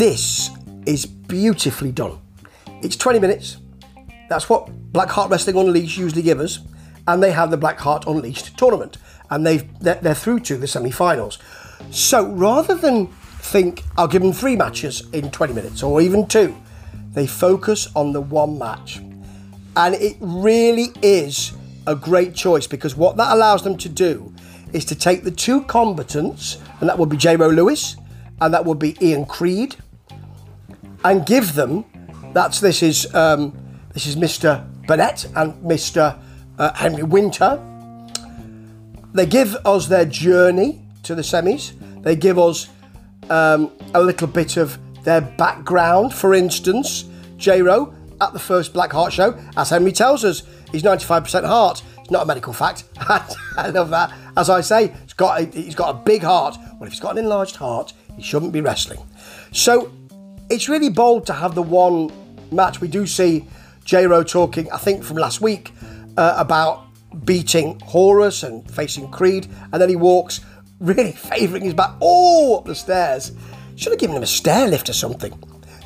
This is beautifully done. It's 20 minutes. That's what Blackheart Wrestling Unleashed usually give us. And they have the Blackheart Unleashed tournament. And they've, they're, they're through to the semi finals. So rather than think, I'll give them three matches in 20 minutes or even two, they focus on the one match. And it really is a great choice because what that allows them to do is to take the two combatants, and that would be J. Lewis and that would be Ian Creed, and give them that's this is um, this is Mr. Burnett and Mr. Uh, Henry Winter. They give us their journey to the semis. They give us um, a little bit of their background. For instance, J. Ro at the first Blackheart show, as Henry tells us, he's 95% heart. It's not a medical fact. I love that. As I say, he's got a, he's got a big heart. Well, if he's got an enlarged heart, he shouldn't be wrestling. So it's really bold to have the one match. We do see J Ro talking, I think from last week, uh, about beating Horus and facing Creed, and then he walks, really favouring his back, all up the stairs. Should have given him a stair lift or something.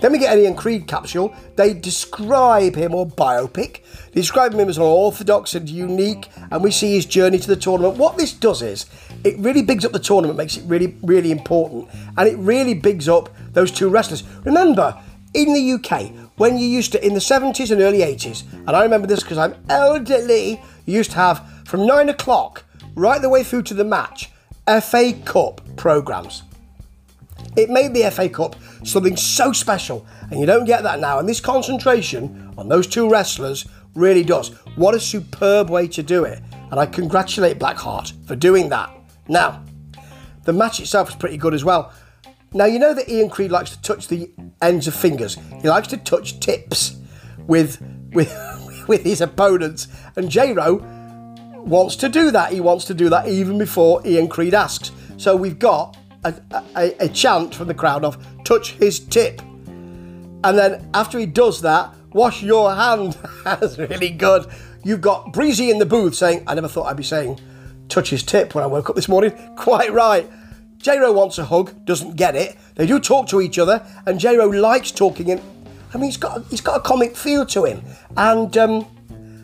Then we get an Ian Creed capsule. They describe him, or biopic, they describe him as orthodox and unique, and we see his journey to the tournament. What this does is, it really bigs up the tournament, makes it really, really important, and it really bigs up those two wrestlers. Remember, in the UK, when you used to, in the 70s and early 80s, and I remember this because I'm elderly, you used to have from 9 o'clock right the way through to the match, FA Cup programmes. It made the FA Cup something so special, and you don't get that now. And this concentration on those two wrestlers really does. What a superb way to do it, and I congratulate Blackheart for doing that. Now, the match itself was pretty good as well. Now, you know that Ian Creed likes to touch the ends of fingers, he likes to touch tips with, with, with his opponents, and J Ro wants to do that. He wants to do that even before Ian Creed asks. So we've got a, a, a chant from the crowd of touch his tip. And then after he does that, wash your hand. That's really good. You've got Breezy in the booth saying, I never thought I'd be saying touch his tip when I woke up this morning. Quite right. J-Ro wants a hug, doesn't get it. They do talk to each other, and J-Ro likes talking. And I mean, he's got he's got a comic feel to him, and um,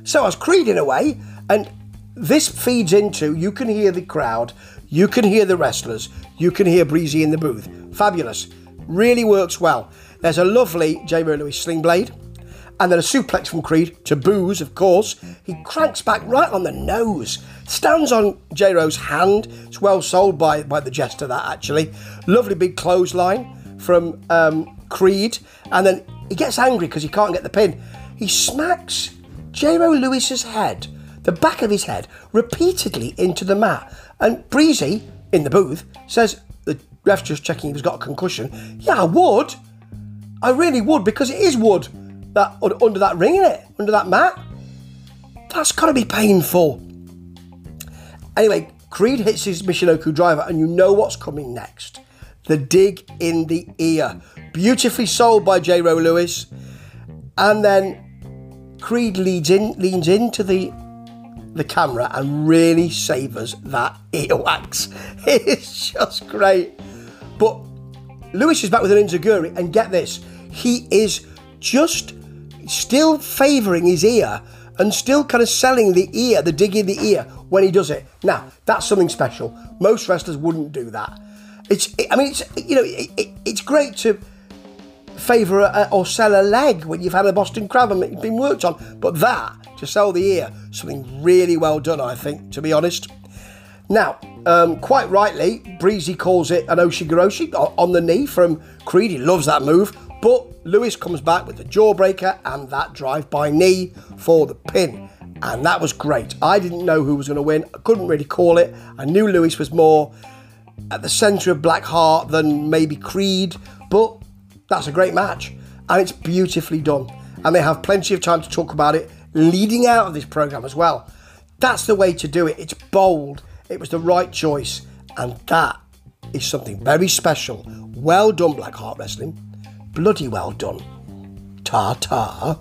so has Creed in a way. And this feeds into you can hear the crowd, you can hear the wrestlers, you can hear Breezy in the booth. Fabulous. Really works well. There's a lovely J. Ro Lewis sling blade, and then a suplex from Creed to Booze, of course. He cranks back right on the nose, stands on J. Ro's hand. It's well sold by, by the jester, that actually. Lovely big clothesline from um, Creed, and then he gets angry because he can't get the pin. He smacks J. Ro Lewis's head, the back of his head, repeatedly into the mat. And Breezy, in the booth, says, the ref's just checking he's got a concussion. Yeah, I would. I really would because it is wood that under that ring in it, under that mat. That's got to be painful. Anyway, Creed hits his Michinoku driver, and you know what's coming next. The dig in the ear, beautifully sold by J. Ro Lewis, and then Creed leads in, leans into the the camera and really savours that earwax. It's just great. But Lewis is back with an Enzuigiri, and get this, he is just still favouring his ear and still kind of selling the ear, the dig in the ear when he does it. Now, that's something special. Most wrestlers wouldn't do that. It's, I mean, it's you know, it, it, it's great to favour or sell a leg when you've had a Boston Crab and it's been worked on, but that to sell the ear, something really well done, I think, to be honest. Now, um, quite rightly, Breezy calls it an Ushigoroshi on the knee from Creed. He loves that move. But Lewis comes back with the jawbreaker and that drive-by knee for the pin. And that was great. I didn't know who was going to win. I couldn't really call it. I knew Lewis was more at the centre of Blackheart than maybe Creed. But that's a great match. And it's beautifully done. And they have plenty of time to talk about it leading out of this programme as well. That's the way to do it. It's bold. It was the right choice. And that is something very special. Well done, Blackheart Wrestling bloody well done. Ta ta.